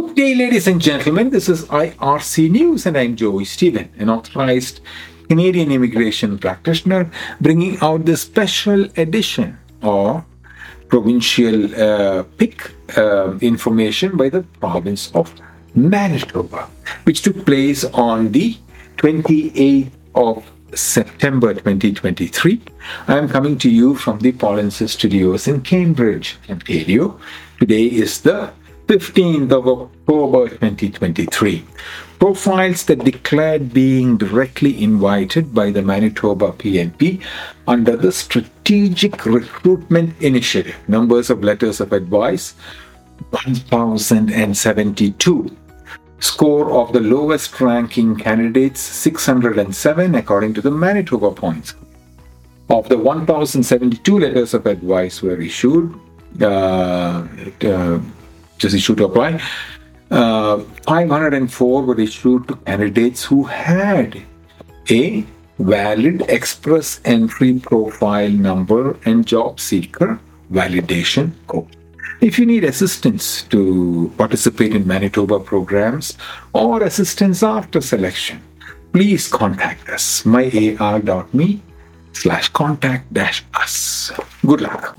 Good day, ladies and gentlemen. This is IRC News, and I'm Joy Stephen, an authorized Canadian immigration practitioner, bringing out the special edition of provincial uh, pick uh, information by the province of Manitoba, which took place on the 28th of September 2023. I am coming to you from the Polinsys Studios in Cambridge, Ontario. Today is the 15th of October 2023. Profiles that declared being directly invited by the Manitoba PNP under the Strategic Recruitment Initiative. Numbers of letters of advice 1072. Score of the lowest ranking candidates 607 according to the Manitoba points. Of the 1072 letters of advice were issued, uh, uh, just issued to apply. Uh, 504 were issued to candidates who had a valid express entry profile number and job seeker validation code. If you need assistance to participate in Manitoba programs or assistance after selection, please contact us myar.me slash contact dash us. Good luck.